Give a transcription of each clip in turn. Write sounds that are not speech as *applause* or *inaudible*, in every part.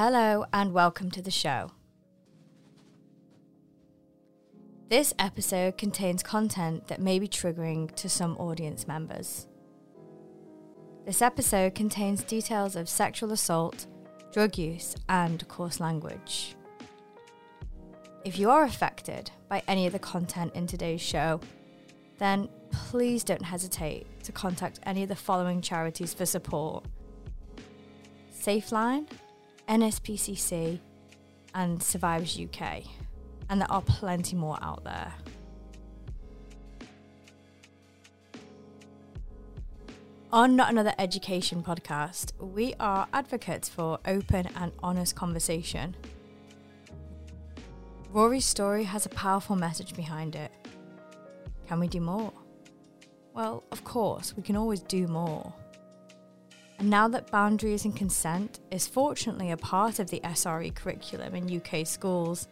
Hello, and welcome to the show. This episode contains content that may be triggering to some audience members. This episode contains details of sexual assault, drug use, and coarse language. If you are affected by any of the content in today's show, then please don't hesitate to contact any of the following charities for support Safeline, NSPCC, and Survivors UK. And there are plenty more out there. On Not Another Education podcast, we are advocates for open and honest conversation. Rory's story has a powerful message behind it. Can we do more? Well, of course, we can always do more. And now that boundaries and consent is fortunately a part of the SRE curriculum in UK schools,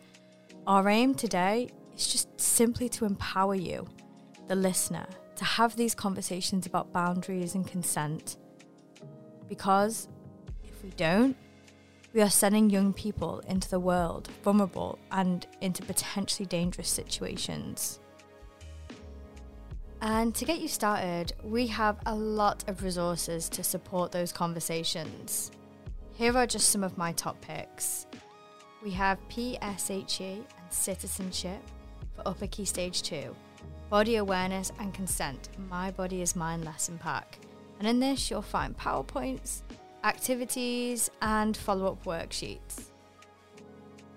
our aim today is just simply to empower you, the listener, to have these conversations about boundaries and consent. Because if we don't, we are sending young people into the world vulnerable and into potentially dangerous situations. And to get you started, we have a lot of resources to support those conversations. Here are just some of my top picks. We have PSHE and citizenship for upper key stage 2, body awareness and consent, my body is mine lesson pack. And in this, you'll find PowerPoints, activities, and follow up worksheets.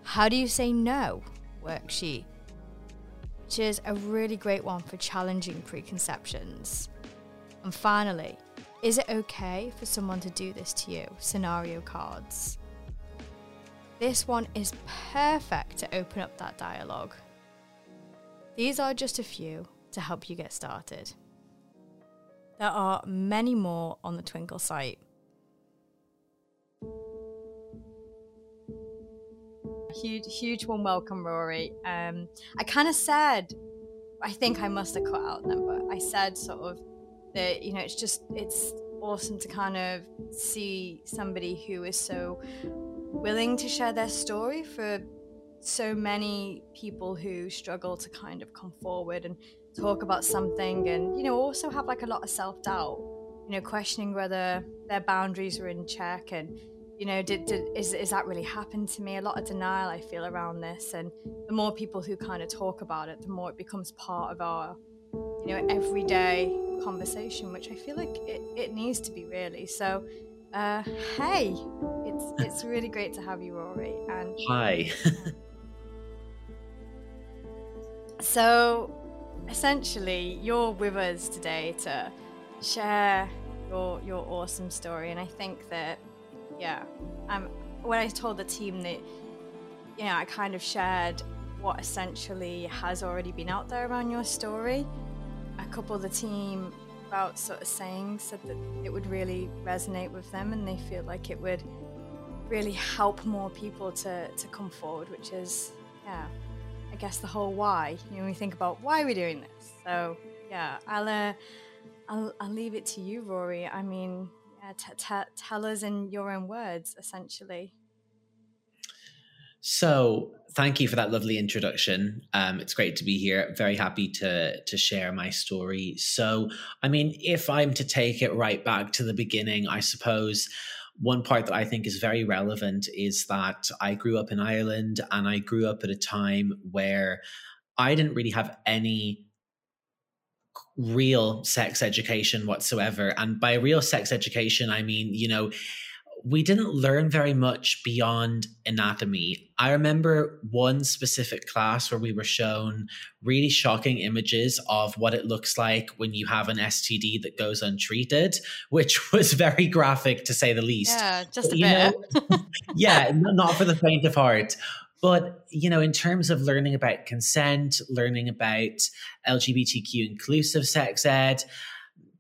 How do you say no? Worksheet which is a really great one for challenging preconceptions. And finally, is it okay for someone to do this to you? Scenario cards. This one is perfect to open up that dialogue. These are just a few to help you get started. There are many more on the Twinkl site. Huge, huge warm welcome, Rory. Um, I kind of said, I think I must have cut out then, but I said sort of that you know it's just it's awesome to kind of see somebody who is so willing to share their story for so many people who struggle to kind of come forward and talk about something and you know also have like a lot of self-doubt you know questioning whether their boundaries are in check and you know did, did is, is that really happened to me? A lot of denial i feel around this. And the more people who kind of talk about it the more it becomes part of our you know everyday conversation which i feel like it, it needs to be really. So uh, hey it's *laughs* it's really great to have you rory. And hi. *laughs* So essentially you're with us today to share your your awesome story. And i think that yeah. Um, when I told the team that, you know, I kind of shared what essentially has already been out there around your story, a couple of the team about sort of saying said that it would really resonate with them and they feel like it would really help more people to, to come forward, which is, yeah, I guess the whole why. You know, we think about why we're doing this. So, yeah, I'll, uh, I'll, I'll leave it to you, Rory. I mean, t- t- tell us in your own words, essentially. So, thank you for that lovely introduction. Um, it's great to be here. Very happy to to share my story. So, I mean, if I'm to take it right back to the beginning, I suppose one part that I think is very relevant is that I grew up in Ireland and I grew up at a time where I didn't really have any real sex education whatsoever. And by real sex education, I mean, you know, we didn't learn very much beyond anatomy. I remember one specific class where we were shown really shocking images of what it looks like when you have an STD that goes untreated, which *laughs* was very graphic to say the least. Yeah, just but, a bit. Know, *laughs* yeah, not for the faint of heart. But, you know, in terms of learning about consent, learning about LGBTQ inclusive sex ed,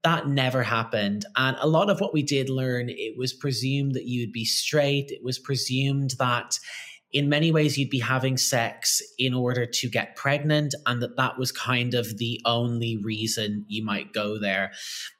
that never happened. And a lot of what we did learn, it was presumed that you'd be straight. It was presumed that in many ways you'd be having sex in order to get pregnant and that that was kind of the only reason you might go there.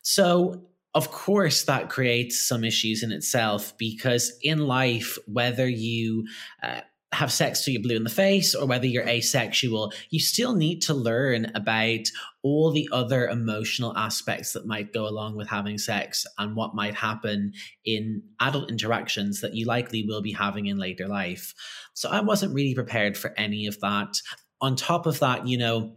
So of course, that creates some issues in itself because in life, whether you uh, have sex till you're blue in the face or whether you're asexual, you still need to learn about all the other emotional aspects that might go along with having sex and what might happen in adult interactions that you likely will be having in later life. So I wasn't really prepared for any of that. On top of that, you know,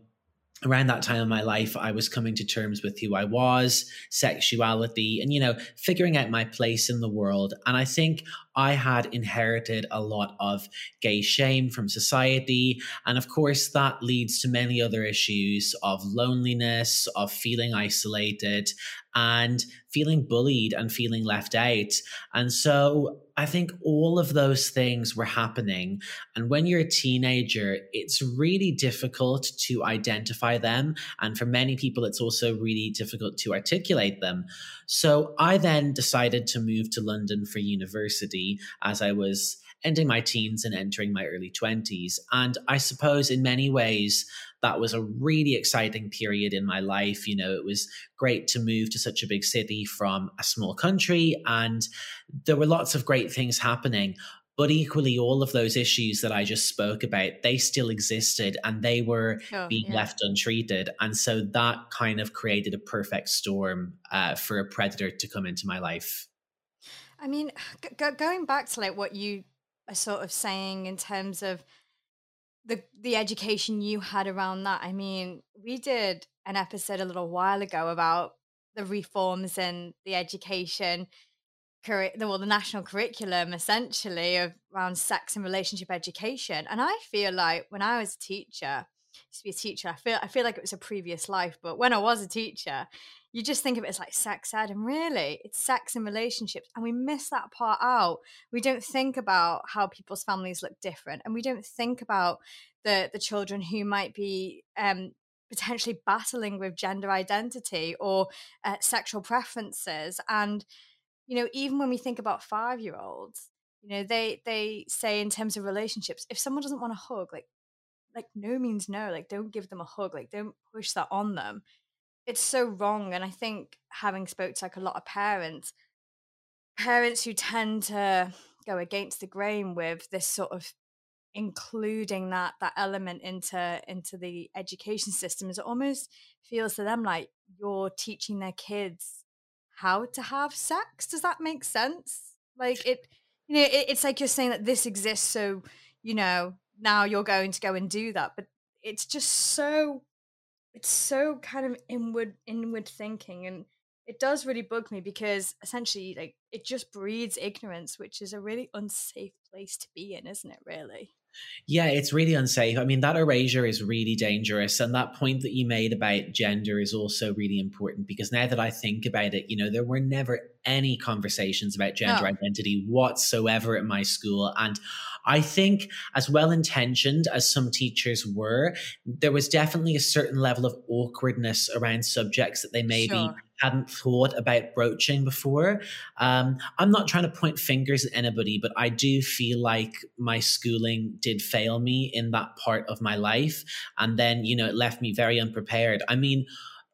around that time in my life, I was coming to terms with who I was, sexuality, and, you know, figuring out my place in the world. And I think I had inherited a lot of gay shame from society. And of course, that leads to many other issues of loneliness, of feeling isolated, and feeling bullied and feeling left out. And so I think all of those things were happening. And when you're a teenager, it's really difficult to identify them. And for many people, it's also really difficult to articulate them. So I then decided to move to London for university as I was ending my teens and entering my early 20s. And I suppose in many ways, that was a really exciting period in my life. You know, it was great to move to such a big city from a small country, and there were lots of great things happening. But equally, all of those issues that I just spoke about, they still existed and they were oh, being yeah. left untreated. And so that kind of created a perfect storm uh, for a predator to come into my life. I mean, g- going back to like what you are sort of saying in terms of the the education you had around that. I mean, we did an episode a little while ago about the reforms in the education curri- well the national curriculum essentially of around sex and relationship education. And I feel like when I was a teacher, used to be a teacher, I feel I feel like it was a previous life, but when I was a teacher, you just think of it as like sex ed and really it's sex and relationships and we miss that part out. We don't think about how people's families look different and we don't think about the the children who might be um, potentially battling with gender identity or uh, sexual preferences and you know even when we think about five year olds you know they they say in terms of relationships if someone doesn't want a hug like like no means no like don't give them a hug like don't push that on them it's so wrong and i think having spoke to like a lot of parents parents who tend to go against the grain with this sort of including that that element into into the education system is it almost feels to them like you're teaching their kids how to have sex? Does that make sense? Like it you know it, it's like you're saying that this exists so you know now you're going to go and do that but it's just so it's so kind of inward inward thinking and it does really bug me because essentially like it just breeds ignorance which is a really unsafe place to be in isn't it really yeah, it's really unsafe. I mean, that erasure is really dangerous. And that point that you made about gender is also really important because now that I think about it, you know, there were never any conversations about gender no. identity whatsoever at my school. And I think, as well intentioned as some teachers were, there was definitely a certain level of awkwardness around subjects that they maybe sure. hadn't thought about broaching before. Um, I'm not trying to point fingers at anybody, but I do feel like my schooling did fail me in that part of my life. And then, you know, it left me very unprepared. I mean,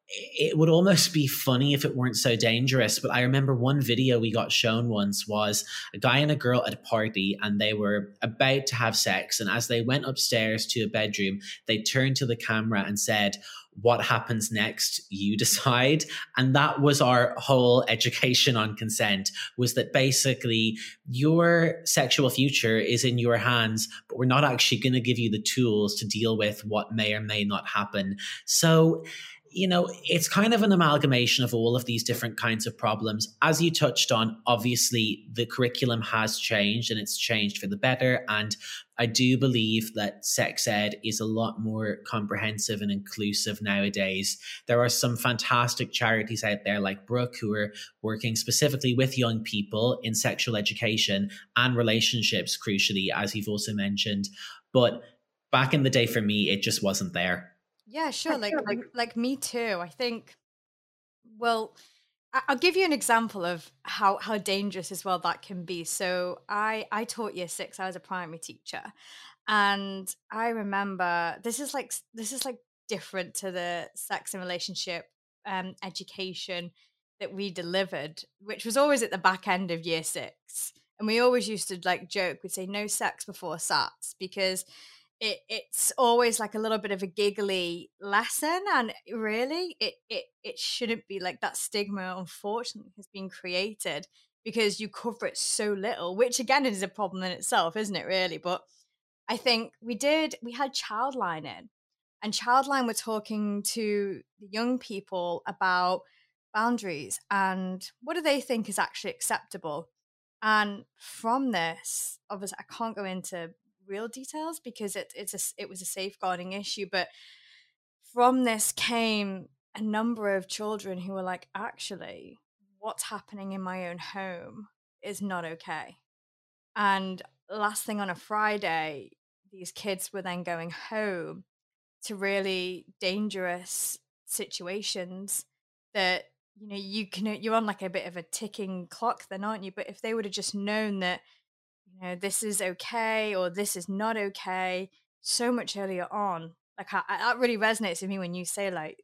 it would almost be funny if it weren't so dangerous. But I remember one video we got shown once was a guy and a girl at a party, and they were about to have sex. And as they went upstairs to a bedroom, they turned to the camera and said, what happens next you decide and that was our whole education on consent was that basically your sexual future is in your hands but we're not actually going to give you the tools to deal with what may or may not happen so you know, it's kind of an amalgamation of all of these different kinds of problems. As you touched on, obviously the curriculum has changed and it's changed for the better. And I do believe that sex ed is a lot more comprehensive and inclusive nowadays. There are some fantastic charities out there like Brook who are working specifically with young people in sexual education and relationships, crucially, as you've also mentioned. But back in the day for me, it just wasn't there. Yeah, sure. Like, like, like me too. I think. Well, I'll give you an example of how how dangerous as well that can be. So I I taught year six. I was a primary teacher, and I remember this is like this is like different to the sex and relationship um, education that we delivered, which was always at the back end of year six. And we always used to like joke, we'd say no sex before SATs because it it's always like a little bit of a giggly lesson and really it it it shouldn't be like that stigma unfortunately has been created because you cover it so little which again is a problem in itself isn't it really? But i think we did we had childline in and childline were talking to the young people about boundaries and what do they think is actually acceptable? And from this obviously i can't go into real details because it, it's a, it was a safeguarding issue. But from this came a number of children who were like, actually, what's happening in my own home is not okay. And last thing on a Friday, these kids were then going home to really dangerous situations that you know you can you're on like a bit of a ticking clock then aren't you but if they would have just known that know, this is okay or this is not okay so much earlier on. Like I, that really resonates with me when you say like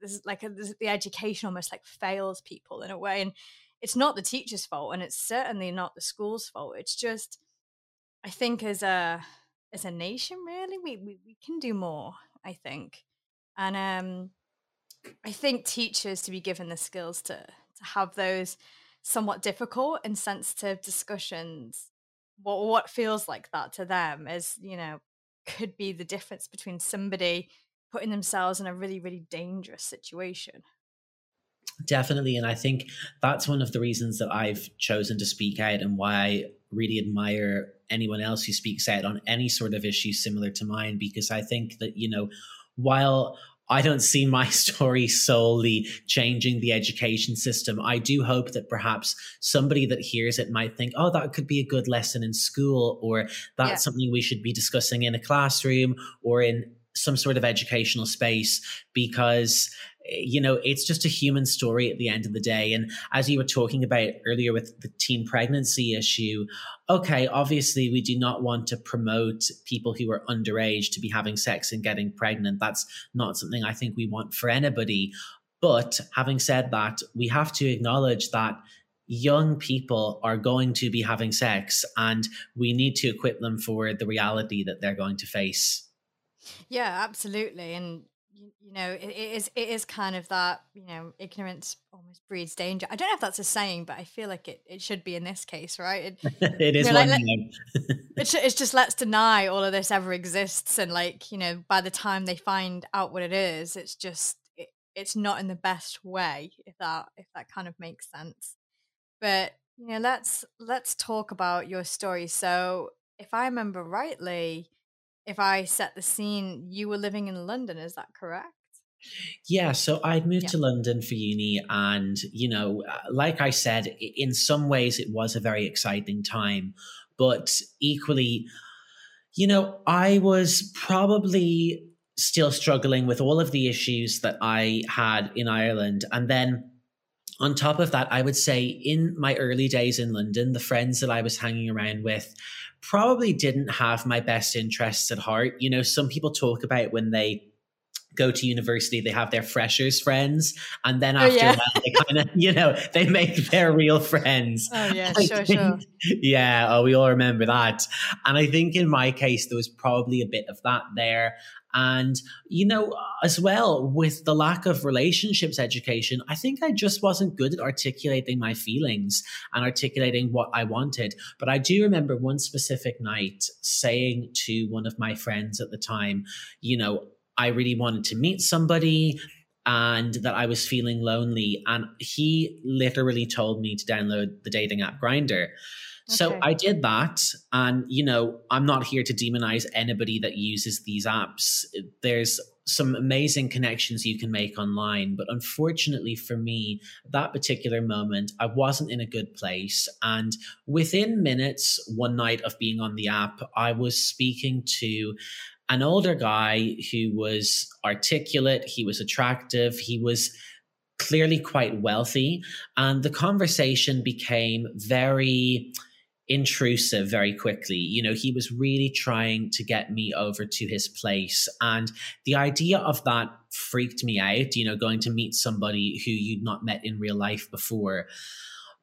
this is like a, this, the education almost like fails people in a way, and it's not the teacher's fault, and it's certainly not the school's fault. It's just I think as a as a nation, really, we we, we can do more. I think, and um, I think teachers to be given the skills to to have those somewhat difficult and sensitive discussions what what feels like that to them is you know could be the difference between somebody putting themselves in a really really dangerous situation. Definitely and i think that's one of the reasons that i've chosen to speak out and why i really admire anyone else who speaks out on any sort of issue similar to mine because i think that you know while I don't see my *laughs* story solely changing the education system. I do hope that perhaps somebody that hears it might think, oh, that could be a good lesson in school, or that's yeah. something we should be discussing in a classroom or in some sort of educational space because you know, it's just a human story at the end of the day. And as you were talking about earlier with the teen pregnancy issue, okay, obviously we do not want to promote people who are underage to be having sex and getting pregnant. That's not something I think we want for anybody. But having said that, we have to acknowledge that young people are going to be having sex and we need to equip them for the reality that they're going to face. Yeah, absolutely. And you, you know, it, it is it is kind of that you know, ignorance almost breeds danger. I don't know if that's a saying, but I feel like it, it should be in this case, right? It, *laughs* it is. Like, it's it's just let's deny all of this ever exists, and like you know, by the time they find out what it is, it's just it, it's not in the best way. If that if that kind of makes sense, but you know, let's let's talk about your story. So, if I remember rightly if I set the scene, you were living in London, is that correct? Yeah, so I'd moved yeah. to London for uni, and you know, uh, like I said, in some ways it was a very exciting time, but equally, you know, I was probably still struggling with all of the issues that I had in Ireland, and then on top of that, I would say in my early days in London, the friends that I was hanging around with probably didn't have my best interests at heart. You know, some people talk about when they go to university, they have their freshers friends, and then oh, after oh, yeah. that, they kind of, you know, they make their real friends. Oh yeah, I sure, think, sure. Yeah, oh, we all remember that. And I think in my case, there was probably a bit of that there. And, you know, as well with the lack of relationships education, I think I just wasn't good at articulating my feelings and articulating what I wanted. But I do remember one specific night saying to one of my friends at the time, you know, I really wanted to meet somebody and that I was feeling lonely. And he literally told me to download the dating app Grindr. So I did that. And, you know, I'm not here to demonize anybody that uses these apps. There's some amazing connections you can make online. But unfortunately for me, that particular moment, I wasn't in a good place. And within minutes, one night of being on the app, I was speaking to an older guy who was articulate, he was attractive, he was clearly quite wealthy. And the conversation became very intrusive very quickly. You know, he was really trying to get me over to his place. And the idea of that freaked me out, you know, going to meet somebody who you'd not met in real life before.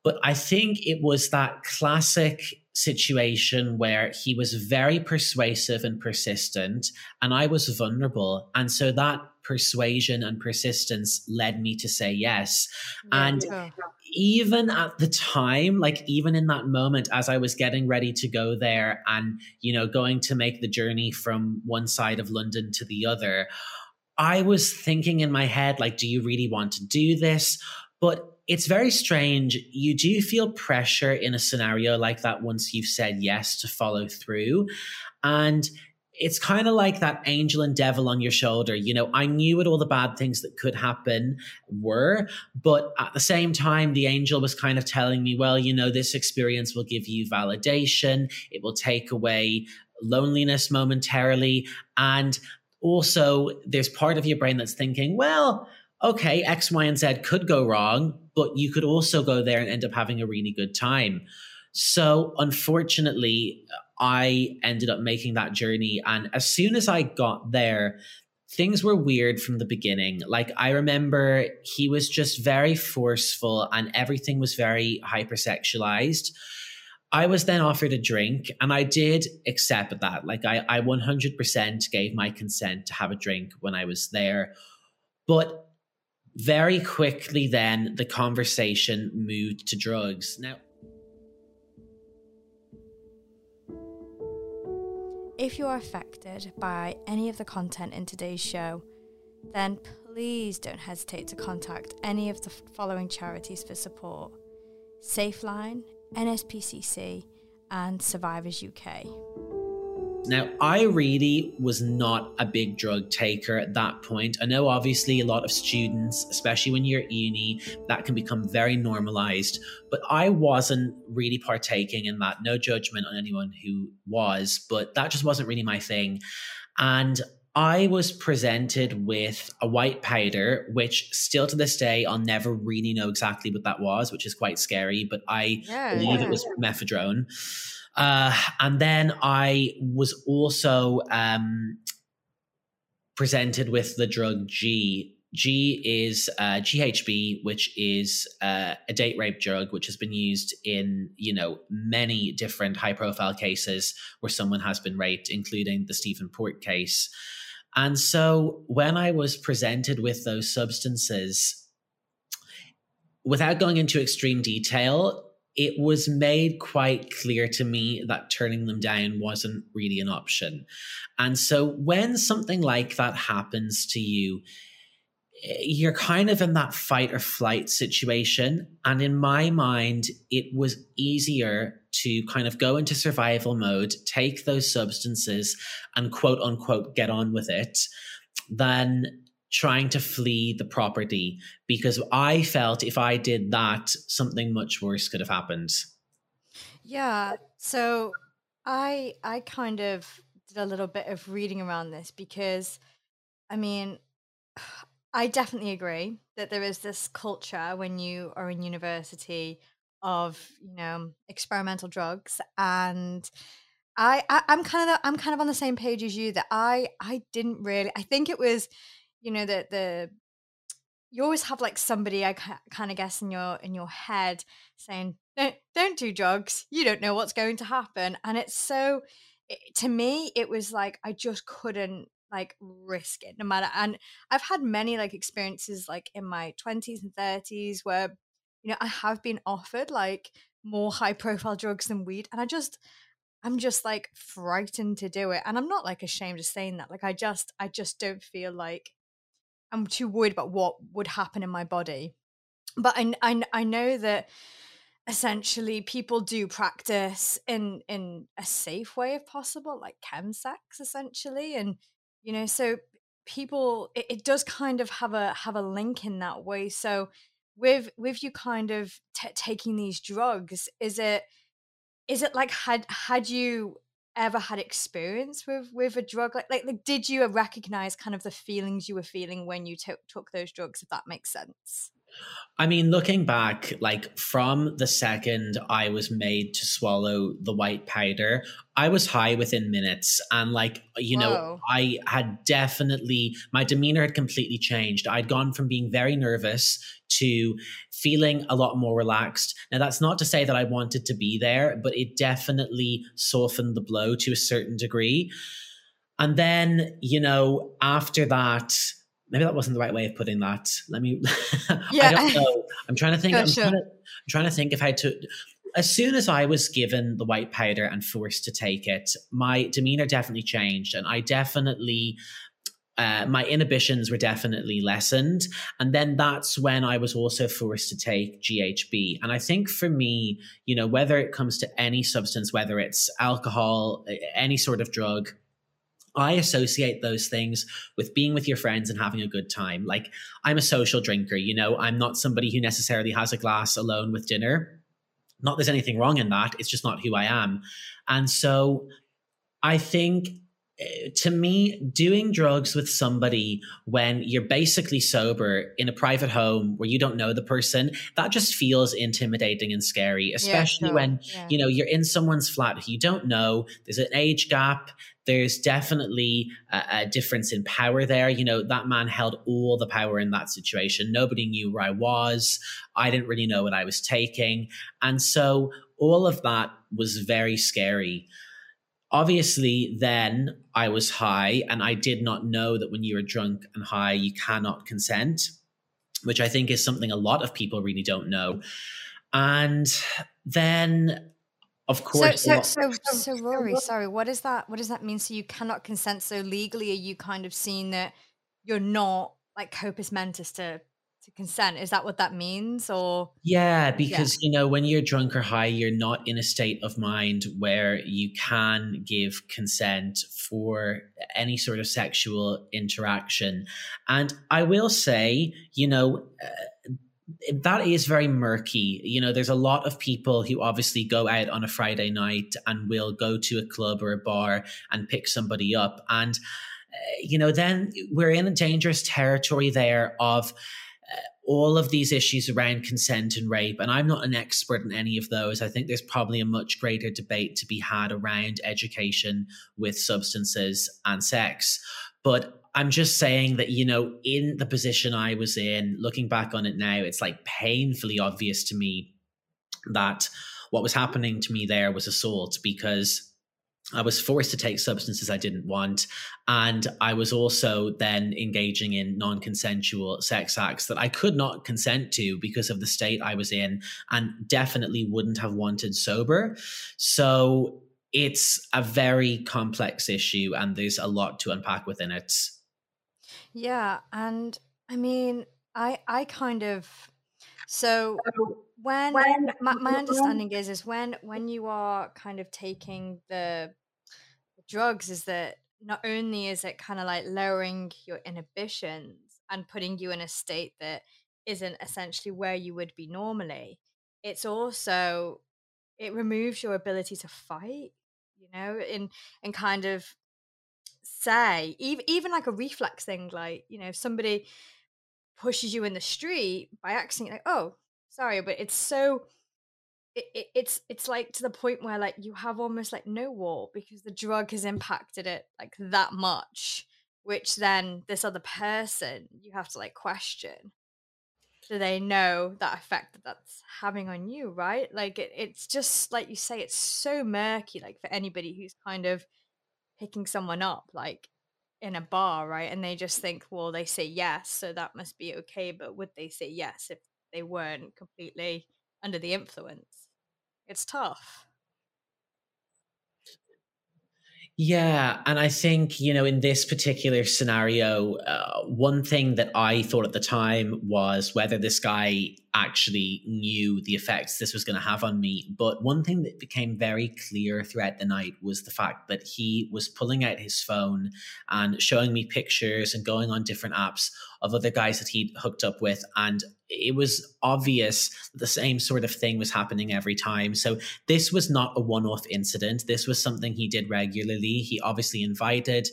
But I think it was that classic situation where he was very persuasive and persistent, and I was vulnerable. And so that persuasion and persistence led me to say yes. Yeah, and yeah. even at the time, like even in that moment, as I was getting ready to go there and, you know, going to make the journey from one side of London to the other, I was thinking in my head, like, do you really want to do this? But it's very strange. You do feel pressure in a scenario like that once you've said yes to follow through. And it's kind of like that angel and devil on your shoulder. You know, I knew what all the bad things that could happen were, but at the same time, the angel was kind of telling me, well, you know, this experience will give you validation, it will take away loneliness momentarily. And also, there's part of your brain that's thinking, well, okay, X, Y, and Z could go wrong, but you could also go there and end up having a really good time. So, unfortunately, I ended up making that journey. And as soon as I got there, things were weird from the beginning. Like, I remember he was just very forceful and everything was very hypersexualized. I was then offered a drink and I did accept that. Like, I, I 100% gave my consent to have a drink when I was there. But very quickly, then the conversation moved to drugs. Now, if you are affected by any of the content in today's show, then please don't hesitate to contact any of the following charities for support Safeline, NSPCC, and Survivors UK. Now, I really was not a big drug taker at that point. I know, obviously, a lot of students, especially when you're at uni, that can become very normalized, but I wasn't really partaking in that. No judgment on anyone who was, but that just wasn't really my thing. And I was presented with a white powder, which still to this day, I'll never really know exactly what that was, which is quite scary, but I yeah, believe yeah. it was mephedrone. Uh, and then I was also um, presented with the drug G. G is uh, GHB, which is uh, a date rape drug, which has been used in you know many different high profile cases where someone has been raped, including the Stephen Port case. And so when I was presented with those substances, without going into extreme detail, it was made quite clear to me that turning them down wasn't really an option. And so when something like that happens to you, eh, you're kind of in that fight or flight situation. And in my mind, it was easier to kind of go into survival mode, take those substances, and quote unquote get on with it than trying to flee the property because I felt if I did that, something much worse could have happened. Yeah. So I I kind of did a little bit of reading around this because I mean *sighs* I definitely agree that there is this culture when you are in university of, you know, experimental drugs and I, I am kind of I'm kind of on the same page as you that I I didn't really I think it was you know the the you always have like somebody I kind of guess in your in your head saying don't don't do drugs. You don't know what's going to happen. And it's so it, to me it was like I just couldn't like risk it no matter and I've had many like experiences like in my 20s and 30s where you know I have been offered like more high profile drugs than weed and I just I'm just like frightened to do it and I'm not like ashamed of saying that like I just I just don't feel like I'm too worried about what would happen in my body. But I, I, I know that essentially people do practice in in a safe way if possible, like chemsex essentially, and you know, so people it, it does kind of have a have a link in that way. So with with you kind of t- taking these drugs, is it is it like had had you ever had experience with with a drug? Like, like like did you recognize kind of the feelings you were feeling when you took took those drugs if that makes sense I mean, looking back, like from the second I was made to swallow the white powder, I was high within minutes. And, like, you Whoa. know, I had definitely, my demeanor had completely changed. I'd gone from being very nervous to feeling a lot more relaxed. Now, that's not to say that I wanted to be there, but it definitely softened the blow to a certain degree. And then, you know, after that, maybe that wasn't the right way of putting that. Let me. *laughs* Yeah. I don't know. I'm trying to think. *laughs* I'm, trying to, I'm trying to think if I took. As soon as I was given the white powder and forced to take it, my demeanor definitely changed, and I definitely. Uh, my inhibitions were definitely lessened. And then that's when I was also forced to take GHB. And I think for me, you know, whether it comes to any substance, whether it's alcohol, any sort of drug, I associate those things with being with your friends and having a good time. Like, I'm a social drinker, you know, I'm not somebody who necessarily has a glass alone with dinner. Not there's anything wrong in that, it's just not who I am. And so I think to me, doing drugs with somebody when you're basically sober in a private home where you don't know the person, that just feels intimidating and scary, especially yeah, when, yeah. you know, you're in someone's flat who you don't know, there's an age gap, there's definitely a, a, difference in power there. You know, that man held all the power in that situation. Nobody knew where I was. I didn't really know what I was taking. And so all of that was very scary. Obviously, then I was high, and I did not know that when you are drunk and high, you cannot consent, which I think is something a lot of people really don't know. And then of course. So, so, so, so, Rory, sorry, what does that? What does that mean? So you cannot consent. So legally, are you kind of seeing that you're not like corpus mentis to to consent? Is that what that means? Or yeah, because yeah. you know when you're drunk or high, you're not in a state of mind where you can give consent for any sort of sexual interaction. And I will say, you know. Uh, that is very murky. You know, there's a lot of people who obviously go out on a Friday night and will go to a club or a bar and pick somebody up. And, uh, you know, then we're in a dangerous territory there of all of these issues around consent and rape. And I'm not an expert in any of those. I think there's probably a much greater debate to be had around education with substances and sex. But I'm just saying that, you know, in the position I was in, looking back on it now, it's like painfully obvious to me that what was happening to me there was assault because I was forced to take substances I didn't want. And I was also then engaging in non consensual sex acts that I could not consent to because of the state I was in and definitely wouldn't have wanted sober. So it's a very complex issue and there's a lot to unpack within it. Yeah, and I mean, I I kind of so when, when my, my understanding is is when when you are kind of taking the drugs is that not only is it kind of like lowering your inhibitions and putting you in a state that isn't essentially where you would be normally it's also it removes your ability to fight you know in and kind of say even even like a reflex thing like you know if somebody pushes you in the street by accident like oh sorry but it's so it, it, it's it's like to the point where like you have almost like no wall because the drug has impacted it like that much which then this other person you have to like question do they know that effect that that's having on you right like it, it's just like you say it's so murky like for anybody who's kind of picking someone up like in a bar, right? And they just think, well, they say yes, so that must be okay. But would they say yes if they weren't completely under the influence? It's tough. Yeah, and I think you know in this particular scenario, uh, one thing that I thought at the time was whether this guy actually knew the effects this was going to have on me. But one thing that became very clear throughout the night was the fact that he was pulling out his phone and showing me pictures and going on different apps of other guys that he'd hooked up with, and it was obvious the same sort of thing was happening every time. So this was not a one off incident. This was something he did regularly. He obviously invited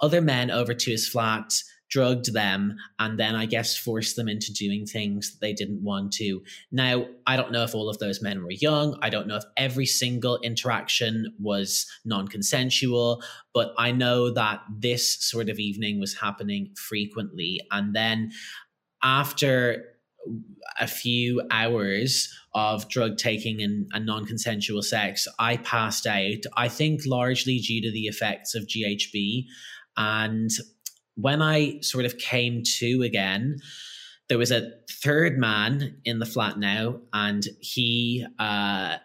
other men over to his flat drugged them, and then I guess forced them into doing things that they didn't want to. Now, I don't know if all of those men were young. I don't know if every single interaction was non consensual, but I know that this sort of evening was happening frequently. And then after a few hours of drug taking and, and non consensual sex, I passed out. I think largely due to the effects of GHB. And when I sort of came to again, there was a third man in the flat now, and he uh,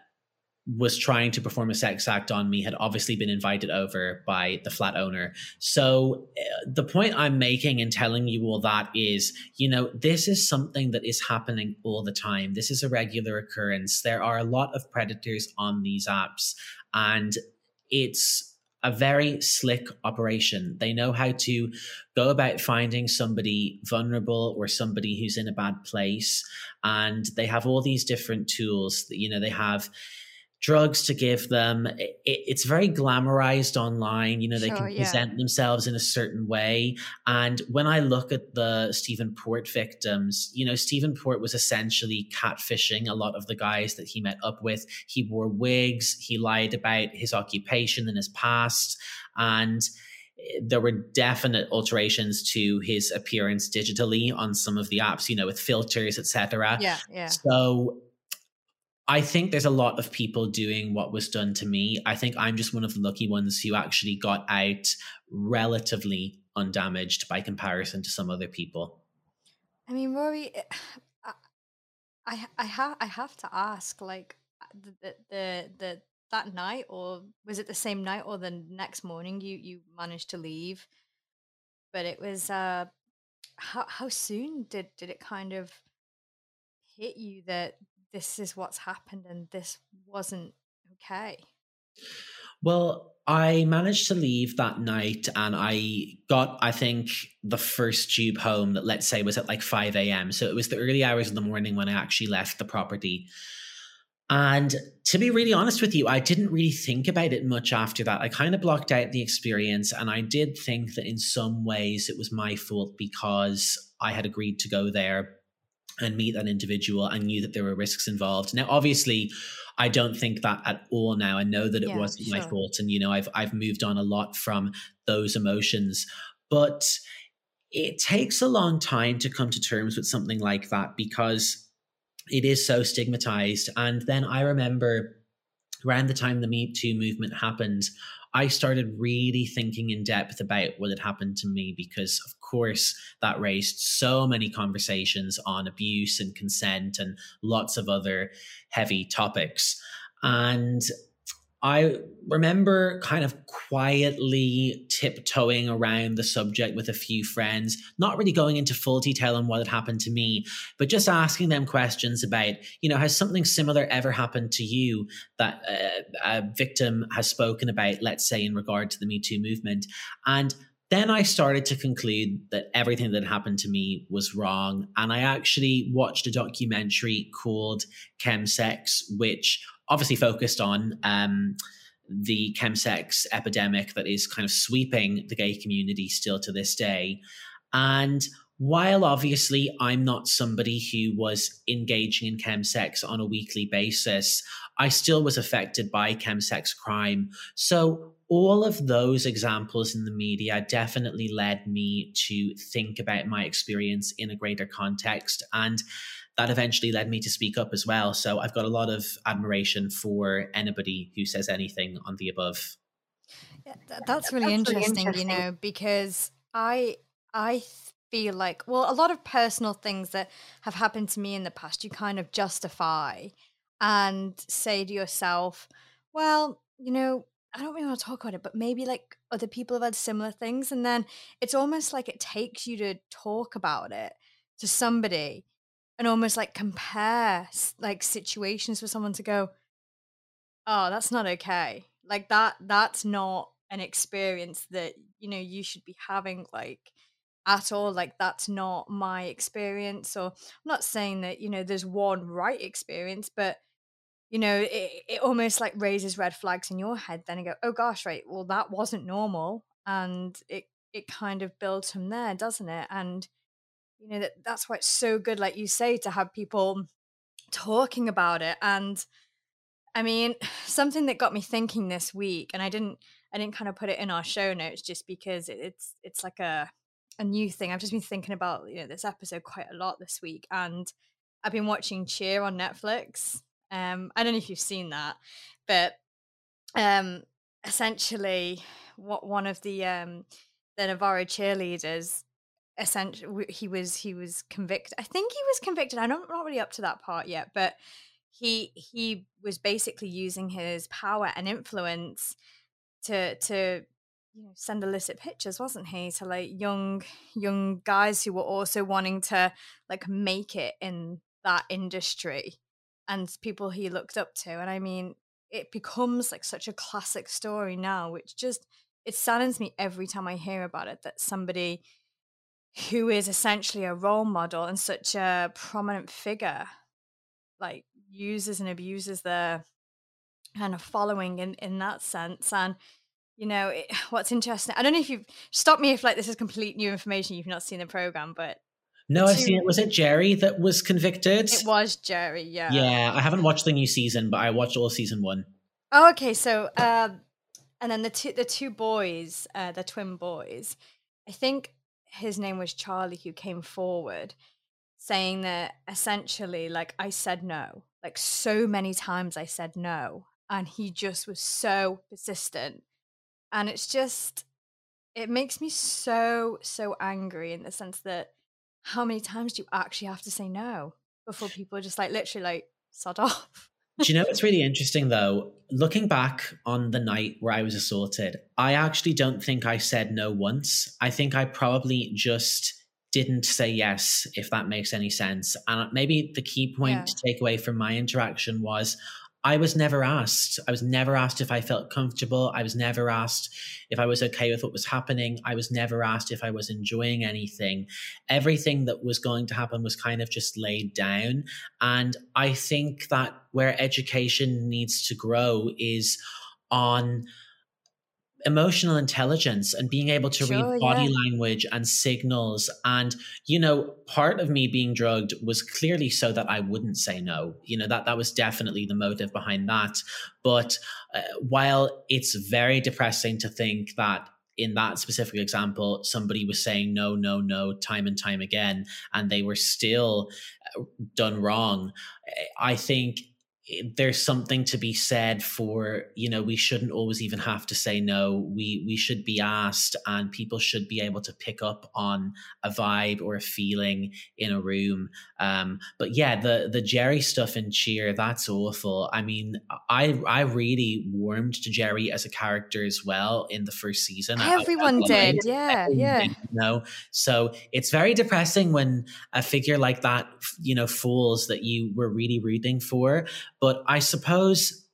was trying to perform a sex act on me had obviously been invited over by the flat owner. So uh, the point I'm making in telling you all that is, you know, this is something that is happening all the time. This is a regular occurrence. There are a lot of predators on these apps and it's a very slick operation. They know how to go about finding somebody vulnerable or somebody who's in a bad place. And they have all these different tools that, you know, they have drugs to give them. It, it's very glamorized online. You know, they sure, can present yeah. themselves in a certain way. And when I look at the Stephen Port victims, you know, Stephen Port was essentially catfishing a lot of the guys that he met up with. He wore wigs, he lied about his occupation and his past. And eh, there were definite alterations to his appearance digitally on some of the apps, you know, with filters, etc. Yeah, yeah. So I think there's a lot of people doing what was done to me. I think I'm just one of the lucky ones who actually got out relatively undamaged by comparison to some other people. I mean, Rory, eh, I I have I have to ask, like the, the the the that night, or was it the same night, or the next morning you you managed to leave? But it was uh, how how soon did did it kind of hit you that this is what's happened and this wasn't okay? Well, I managed to leave that night and I got, I think, the first tube home that, let's say, was at like 5 a.m. So it was the early hours of the morning when I actually left the property. And to be really honest with you, I didn't really think about it much after that. I kind of blocked out the experience. And I did think that in some ways it was my fault because I had agreed to go there and meet that individual and knew that there were risks involved. Now, obviously, I don't think that at all now. I know that it yeah, wasn't sure. my fault. And, you know, I've I've moved on a lot from those emotions. But it takes a long time to come to terms with something like that because it is so stigmatized. And then I remember around the time the Me Too movement happened, I started really thinking in depth about what had happened to me because, of course, that raised so many conversations on abuse and consent and lots of other heavy topics. And I remember kind of quietly tiptoeing around the subject with a few friends, not really going into full detail on what had happened to me, but just asking them questions about, you know, has something similar ever happened to you that uh, a victim has spoken about, let's say, in regard to the Me Too movement? And then I started to conclude that everything that happened to me was wrong. And I actually watched a documentary called Chemsex, which obviously focused on um, the chemsex epidemic that is kind of sweeping the gay community still to this day. And while obviously I'm not somebody who was engaging in chemsex on a weekly basis, I still was affected by chemsex crime. So all of those examples in the media definitely led me to think about my experience in a greater context. And that eventually led me to speak up as well. So I've got a lot of admiration for anybody who says anything on the above. Yeah, that's really, that's interesting, really interesting, you know, because I I feel like well, a lot of personal things that have happened to me in the past, you kind of justify and say to yourself, well, you know, I don't really want to talk about it, but maybe like other people have had similar things. And then it's almost like it takes you to talk about it to somebody and almost like compare like situations for someone to go, oh, that's not okay. Like that, that's not an experience that, you know, you should be having like at all. Like that's not my experience. Or I'm not saying that, you know, there's one right experience, but you know, it, it almost like raises red flags in your head then and go, oh gosh, right, well, that wasn't normal. And it it kind of builds from there, doesn't it? And you know that that's why it's so good, like you say, to have people talking about it. And I mean, *sighs* something that got me thinking this week, and I didn't, I didn't kind of put it in our show notes just because it's, it's like a, a new thing. I've just been thinking about you know this episode quite a lot this week, and I've been watching Cheer on Netflix. Um, I don't know if you've seen that, but um, essentially, what one of the um the Navarro cheerleaders essentially he was he was convicted i think he was convicted i'm not, really up to that part yet but he he was basically using his power and influence to to you know send illicit pictures wasn't he to like young young guys who were also wanting to like make it in that industry and people he looked up to and i mean it becomes like such a classic story now which just it saddens me every time i hear about it that somebody who is essentially a role model and such a prominent figure like uses and abuses their kind of following in in that sense and you know it, *sighs* what's interesting i don't know if you've stop me if like this is complete new information you've not seen the program but no i've seen it. Was it jerry that was convicted? It was jerry yeah. Yeah i haven't watched the new season but i watched all season one. Oh, okay so um and then the two the two boys uh the twin boys i think his name was Charlie who came forward saying that essentially like I said no. Like so many times I said no and he just was so persistent. And it's just it makes me so so angry in the sense that how many times do you actually have to say no before people are just like literally like sod *laughs* off do you know what's really interesting though? Looking back on the night where I was assaulted, I actually don't think I said no once. I think I probably just didn't say yes, if that makes any sense. And maybe the key point yeah. to take away from my interaction was I was never asked. I was never asked if I felt comfortable. I was never asked if I was okay with what was happening. I was never asked if I was enjoying anything. Everything that was going to happen was kind of just laid down. And I think that where education needs to grow is on emotional intelligence and being able to sure, read body yeah. language and signals and you know part of me being drugged was clearly so that I wouldn't say no you know that that was definitely the motive behind that but uh, while it's very depressing to think that in that specific example, somebody was saying no, no, no, time and time again, and they were still uh, done wrong. I think there's something to be said for you know we shouldn't always even have to say no. We we should be asked and people should be able to pick up on a vibe or a feeling in a room. Um but yeah the the jerry stuff in cheer that's awful. I mean i i really warmed to jerry as a character as well in the first season. Everyone I, I did. yeah yeah. you know? So it's very depressing when a figure like that you know falls that you were really rooting for but I suppose,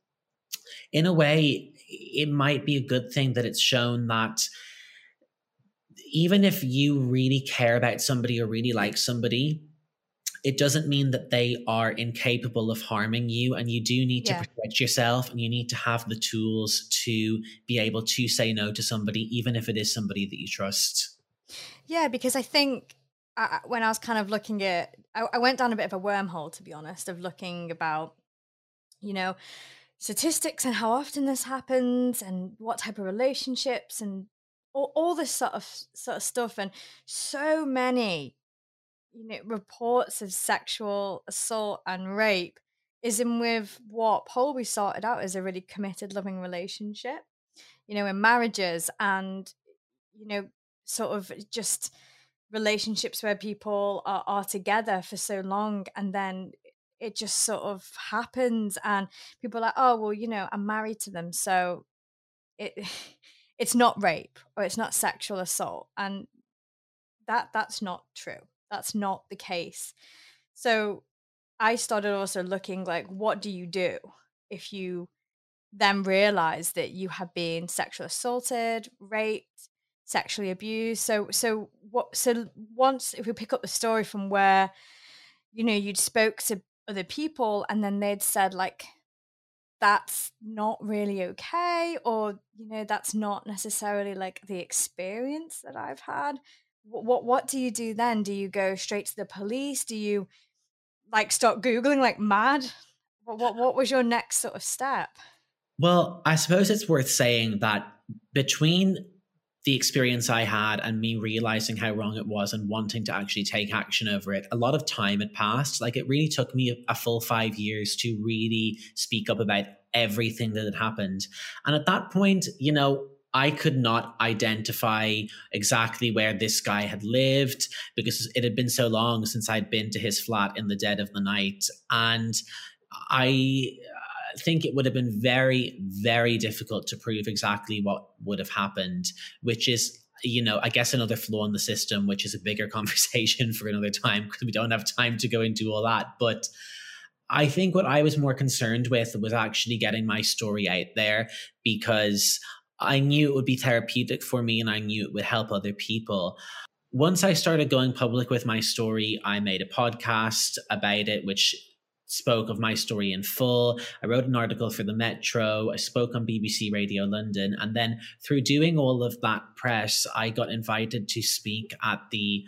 in a way, it might be a good thing that it's shown that even if you really care about somebody or really like somebody, it doesn't mean that they are incapable of harming you. And you do need yeah. to protect yourself and you need to have the tools to be able to say no to somebody, even if it is somebody that you trust. Yeah, because I think I, when I was kind of looking at, I, I went down a bit of a wormhole, to be honest, of looking about you know, statistics and how often this happens and what type of relationships and all, all this sort of sort of stuff and so many you know reports of sexual assault and rape is in with what Paul sorted out as a really committed loving relationship you know in marriages and you know sort of just relationships where people are, are together for so long and then it just sort of happens and people are like oh well you know i'm married to them so it *laughs* it's not rape or it's not sexual assault and that that's not true. That's not the case. So i started also looking like what do you do if you then realize that you have been sexually assaulted raped sexually abused? So so what so once if we pick up the story from where you know you'd spoke to other people and then they'd said like that's not really okay or you know that's not necessarily like the experience that i've had. What what, what do you do then? Do you go straight to the police? Do you like start googling like mad? What what, what was your next sort of step? Well i suppose it's worth saying that between the experience I had and me realizing how wrong it was and wanting to actually take action over it, a lot of time had passed. Like it really took me a, full five years to really speak up about everything that had happened. And at that point, you know, I could not identify exactly where this guy had lived because it had been so long since I'd been to his flat in the dead of the night. And I think it would have been very, very difficult to prove exactly what would have happened, which is you know, I guess another flaw in the system, which is a bigger *laughs* conversation for another time because we don't have time to go into all that. But I think what I was more concerned with was actually getting my story out there because I knew it would be therapeutic for me and I knew it would help other people. Once I started going public with my story, I made a podcast about it, which spoke of my story in full. I wrote an article for the Metro. I spoke on BBC Radio London. And then through doing all of that press, I got invited to speak at the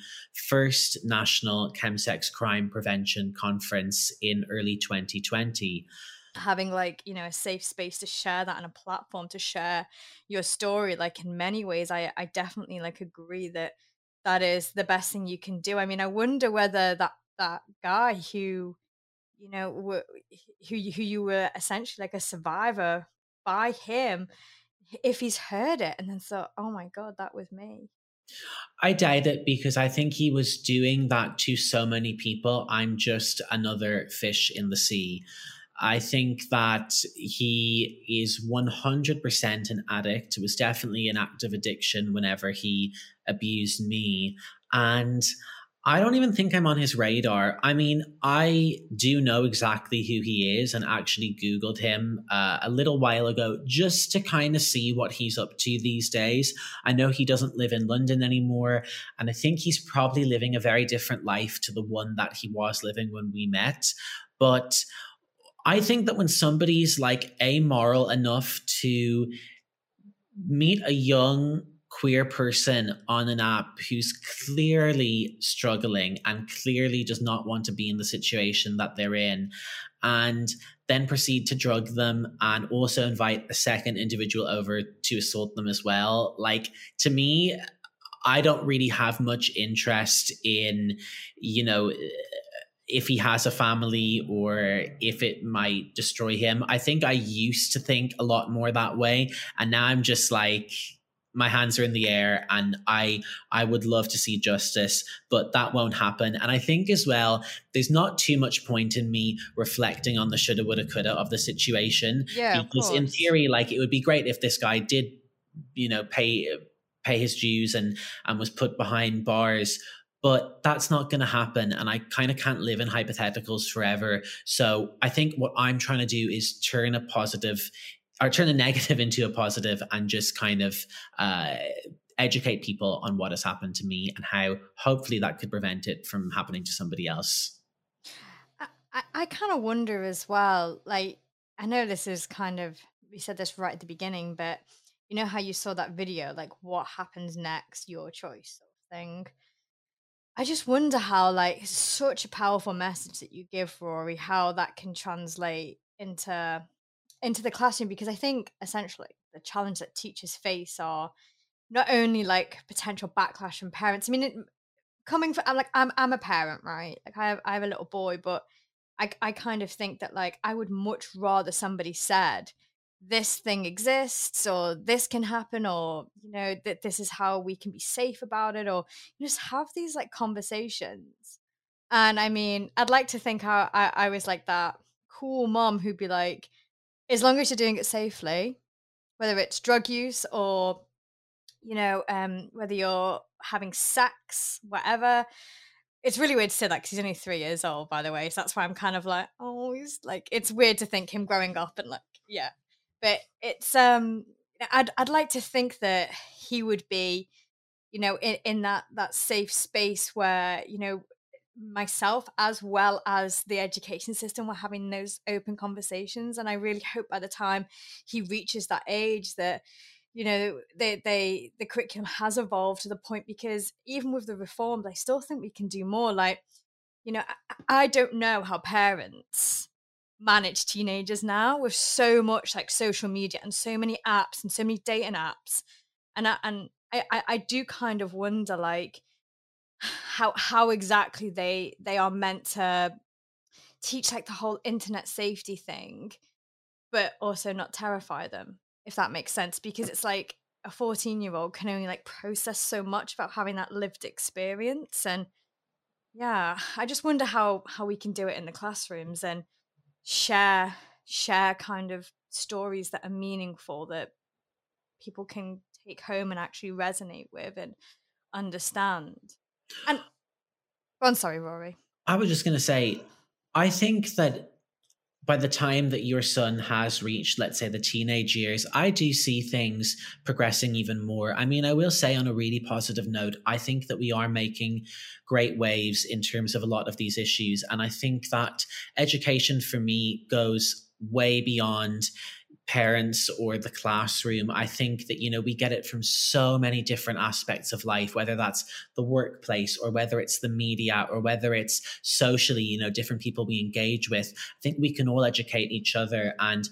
first National Chemsex Crime Prevention Conference in early 2020 having like you know a safe space to share that and a platform to share your story like in many ways i i definitely like agree that that is the best thing you can do i mean i wonder whether that that guy who you know, were, who who you were essentially like a survivor by him, if he's heard it and then thought, "Oh my god, that was me." I doubt it because I think he was doing that to so many people. I'm just another fish in the sea. I think that he is 100% an addict. It was definitely an act of addiction whenever he abused me. And I don't even think I'm on his radar. I mean, I do know exactly who he is and actually Googled him uh, a little while ago just to kind of see what he's up to these days. I know he doesn't live in London anymore, and I think he's probably living a very different life to the one that he was living when we met. But I think that when somebody's like amoral enough to meet a young queer person on an app who's clearly struggling and clearly does not want to be in the situation that they're in and then proceed to drug them and also invite a second individual over to assault them as well. Like to me i don't really have much interest in you know if he has a family or if it might destroy him. I think i used to think a lot more that way and now i'm just like my hands are in the air and i i would love to see justice but that won't happen. And i think as well there's not too much point in me reflecting on the shoulda woulda coulda of the situation. Yeah because in theory like it would be great if this guy did you know pay pay his dues and and was put behind bars but that's not going to happen. And i kind of can't live in hypotheticals forever. So i think what i'm trying to do is turn a positive or turn a *laughs* negative into a positive and just kind of uh, educate people on what has happened to me and how hopefully that could prevent it from happening to somebody else. I, I kind of wonder as well, like, I know this is kind of, we said this right at the beginning, but you know how you saw that video, like, what happens next, your choice sort of thing. I just wonder how, like, such a powerful message that you give, Rory, how that can translate into into the classroom because I think essentially the challenge that teachers face are not only like potential backlash from parents. I mean, it, coming from I'm like I'm I'm a parent, right? Like I have I have a little boy, but I I kind of think that like I would much rather somebody said this thing exists or this can happen or you know that this is how we can be safe about it or just have these like conversations and i mean i'd like to think how I, I was like that cool mom who'd be like as long as you're doing it safely, whether it's drug use or, you know, um, whether you're having sex, whatever. It's really weird to say that because he's only three years old, by the way. So that's why I'm kind of like, oh, he's like, it's weird to think him growing up and like, yeah. But it's, um, I'd, I'd like to think that he would be, you know, in, in that, that safe space where, you know, myself as well as the education system were having those open conversations and i really hope by the time he reaches that age that you know they they the curriculum has evolved to the point because even with the reforms i still think we can do more like you know i, I don't know how parents manage teenagers now with so much like social media and so many apps and so many dating apps and I, and I, I do kind of wonder like how how exactly they they are meant to teach like the whole internet safety thing but also not terrify them if that makes sense because it's like a 14 year old can only like process so much about having that lived experience and yeah i just wonder how how we can do it in the classrooms and share share kind of stories that are meaningful that people can take home and actually resonate with and understand and I'm sorry, Rory. I was just going to say, I think that by the time that your son has reached, let's say, the teenage years, I do see things progressing even more. I mean, I will say on a really positive note, I think that we are making great waves in terms of a lot of these issues. And I think that education for me goes way beyond parents or the classroom i think that you know we get it from so many different aspects of life whether that's the workplace or whether it's the media or whether it's socially you know different people we engage with. I think we can all educate each other and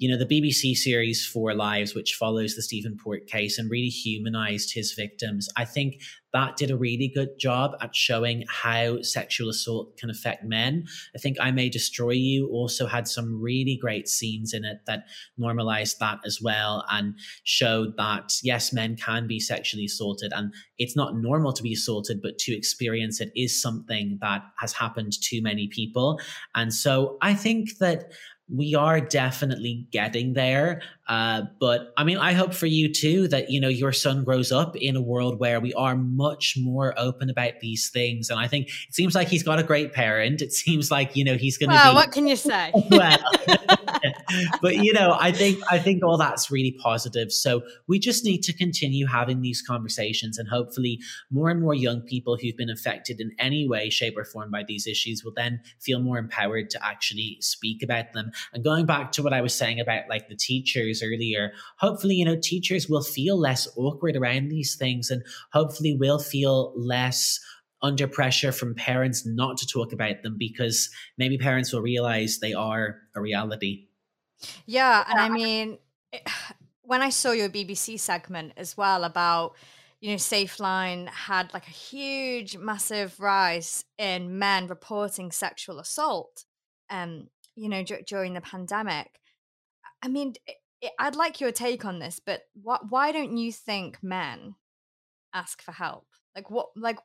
you know, the BBC series Four Lives, which follows the Stephen Port case and really humanized his victims, I think that did a really good job at showing how sexual assault can affect men. I think I May Destroy You also had some really great scenes in it that normalized that as well and showed that, yes, men can be sexually assaulted and it's not normal to be assaulted, but to experience it is something that has happened to many people. And so I think that we are definitely getting there. Uh, but I mean, I hope for you too that you know your son grows up in a world where we are much more open about these things. And I think it seems like he's got a great parent. It seems like you know he's going to. Well, be, what can you say? *laughs* well, *laughs* but you know, I think I think all that's really positive. So we just need to continue having these conversations, and hopefully, more and more young people who've been affected in any way, shape, or form by these issues will then feel more empowered to actually speak about them. And going back to what I was saying about like the teachers earlier, hopefully, you know, teachers will feel less awkward around these things, and hopefully, will feel less under pressure from parents not to talk about them because maybe parents will realize they are a reality. Yeah, and I mean, *sighs* when I saw your BBC segment as well about, you know, Safeline had like a huge, massive rise in men reporting sexual assault, um, you know, d- during the pandemic. I mean, it, I'd like your take on this, but what? Why don't you think men ask for help? Like what? Like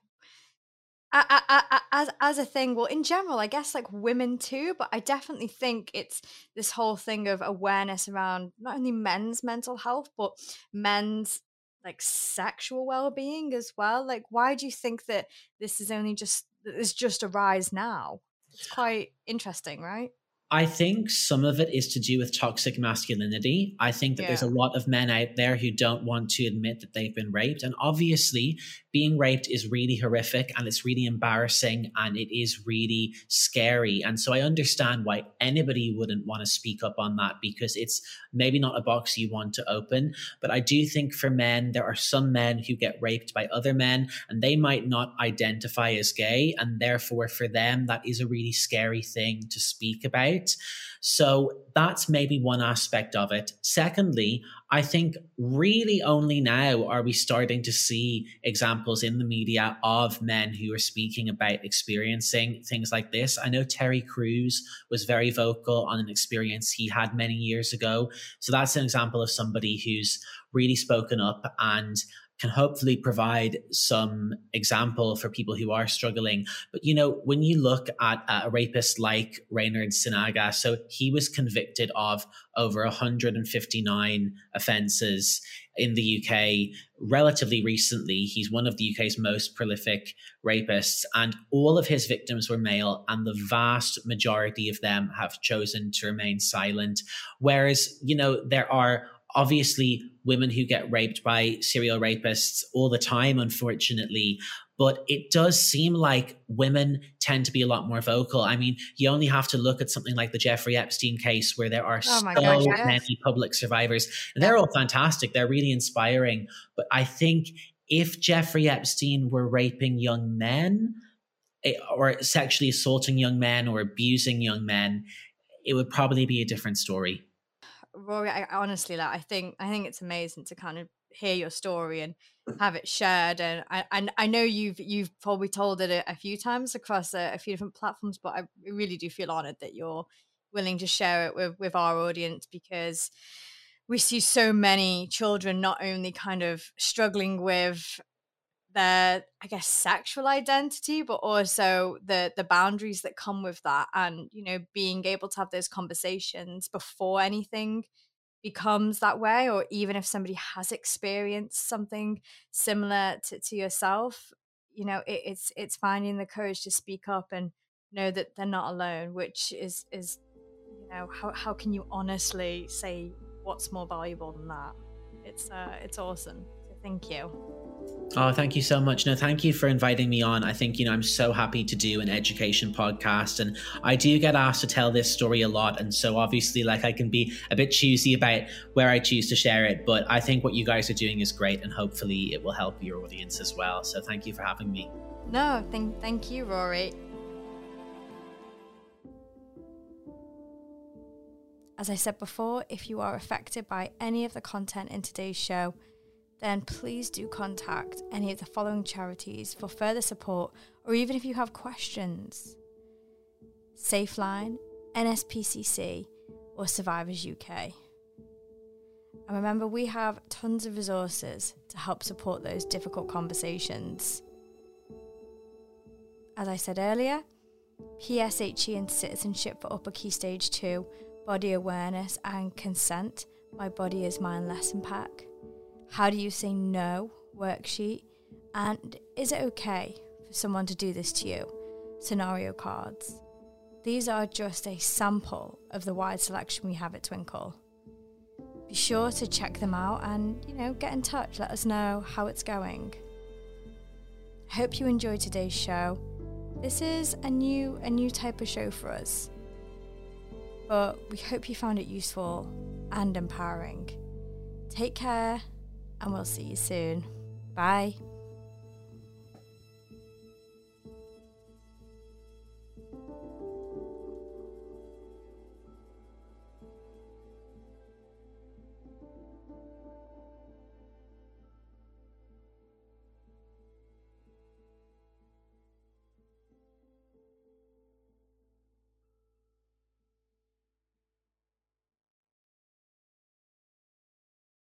as as a thing well in general i guess like women too but i definitely think it's this whole thing of awareness around not only men's mental health but men's like sexual well-being as well like why do you think that this is only just there's just a rise now it's quite interesting right I think some of it is to do with toxic masculinity. I think that yeah. there's a lot of men out there who don't want to admit that they've been raped. And obviously, being raped is really horrific and it's really embarrassing and it is really scary. And so I understand why anybody wouldn't want to speak up on that because it's maybe not a box you want to open. But I do think for men, there are some men who get raped by other men and they might not identify as gay. And therefore, for them, that is a really scary thing to speak about. So that's maybe one aspect of it. Secondly, I think really only now are we starting to see examples in the media of men who are speaking about experiencing things like this. I know Terry Crews was very vocal on an experience he had many years ago. So that's an example of somebody who's really spoken up and can hopefully provide some example for people who are struggling. But you know, when you look at a rapist like Reynard Sinaga, so he was convicted of over 159 offences in the UK relatively recently. He's one of the UK's most prolific rapists, and all of his victims were male, and the vast majority of them have chosen to remain silent. Whereas, you know, there are obviously women who get raped by serial rapists all the time, unfortunately. But it does seem like women tend to be a lot more vocal. I mean, you only have to look at something like the Jeffrey Epstein case, where there are oh so gosh, yes. many public survivors. And they're all fantastic, they're really inspiring. But I think if Jeffrey Epstein were raping young men, eh, or sexually assaulting young men or abusing young men, it would probably be a different story. Rory, I, honestly, like, I think I think it's amazing to kind of hear your story and mm. have it shared. And I and I know you've you've probably told it a, a few times across a, a, few different platforms, but I really do feel honored that you're willing to share it with with our audience because we see so many children not only kind of struggling with their i guess sexual identity but also the the boundaries that come with that and you know being able to have those conversations before anything becomes that way or even if somebody has experienced something similar to, to yourself you know it, it's it's finding the courage to speak up and know that they're not alone which is is you know how, how can you honestly say what's more valuable than that? It's uh it's awesome. so thank you Oh, thank you so much. No, thank you for inviting me on. I think, you know, I'm so happy to do an education podcast and I do get asked to tell this story a lot. And so obviously, like, I can be a bit choosy about where I choose to share it. But I think what you guys are doing is great and hopefully it will help your audience as well. So thank you for having me. No, thank, thank you, Rory. As I said before, if you are affected by any of the content in today's show, then please do contact any of the following charities for further support or even if you have questions Safeline, NSPCC, or Survivors UK. And remember, we have tons of resources to help support those difficult conversations. As I said earlier, PSHE and Citizenship for Upper Key Stage 2, Body Awareness and Consent, My Body is Mine lesson pack how do you say no worksheet? And is it okay for someone to do this to you? Scenario cards. These are just a sample of the wide selection we have at Twinkl. Be sure to check them out and, you know, get in touch. Let us know how it's going. I hope you enjoyed today's show. This is a new a new type of show for us. But we hope you found it useful and empowering. Take care and we'll see you soon. Bye.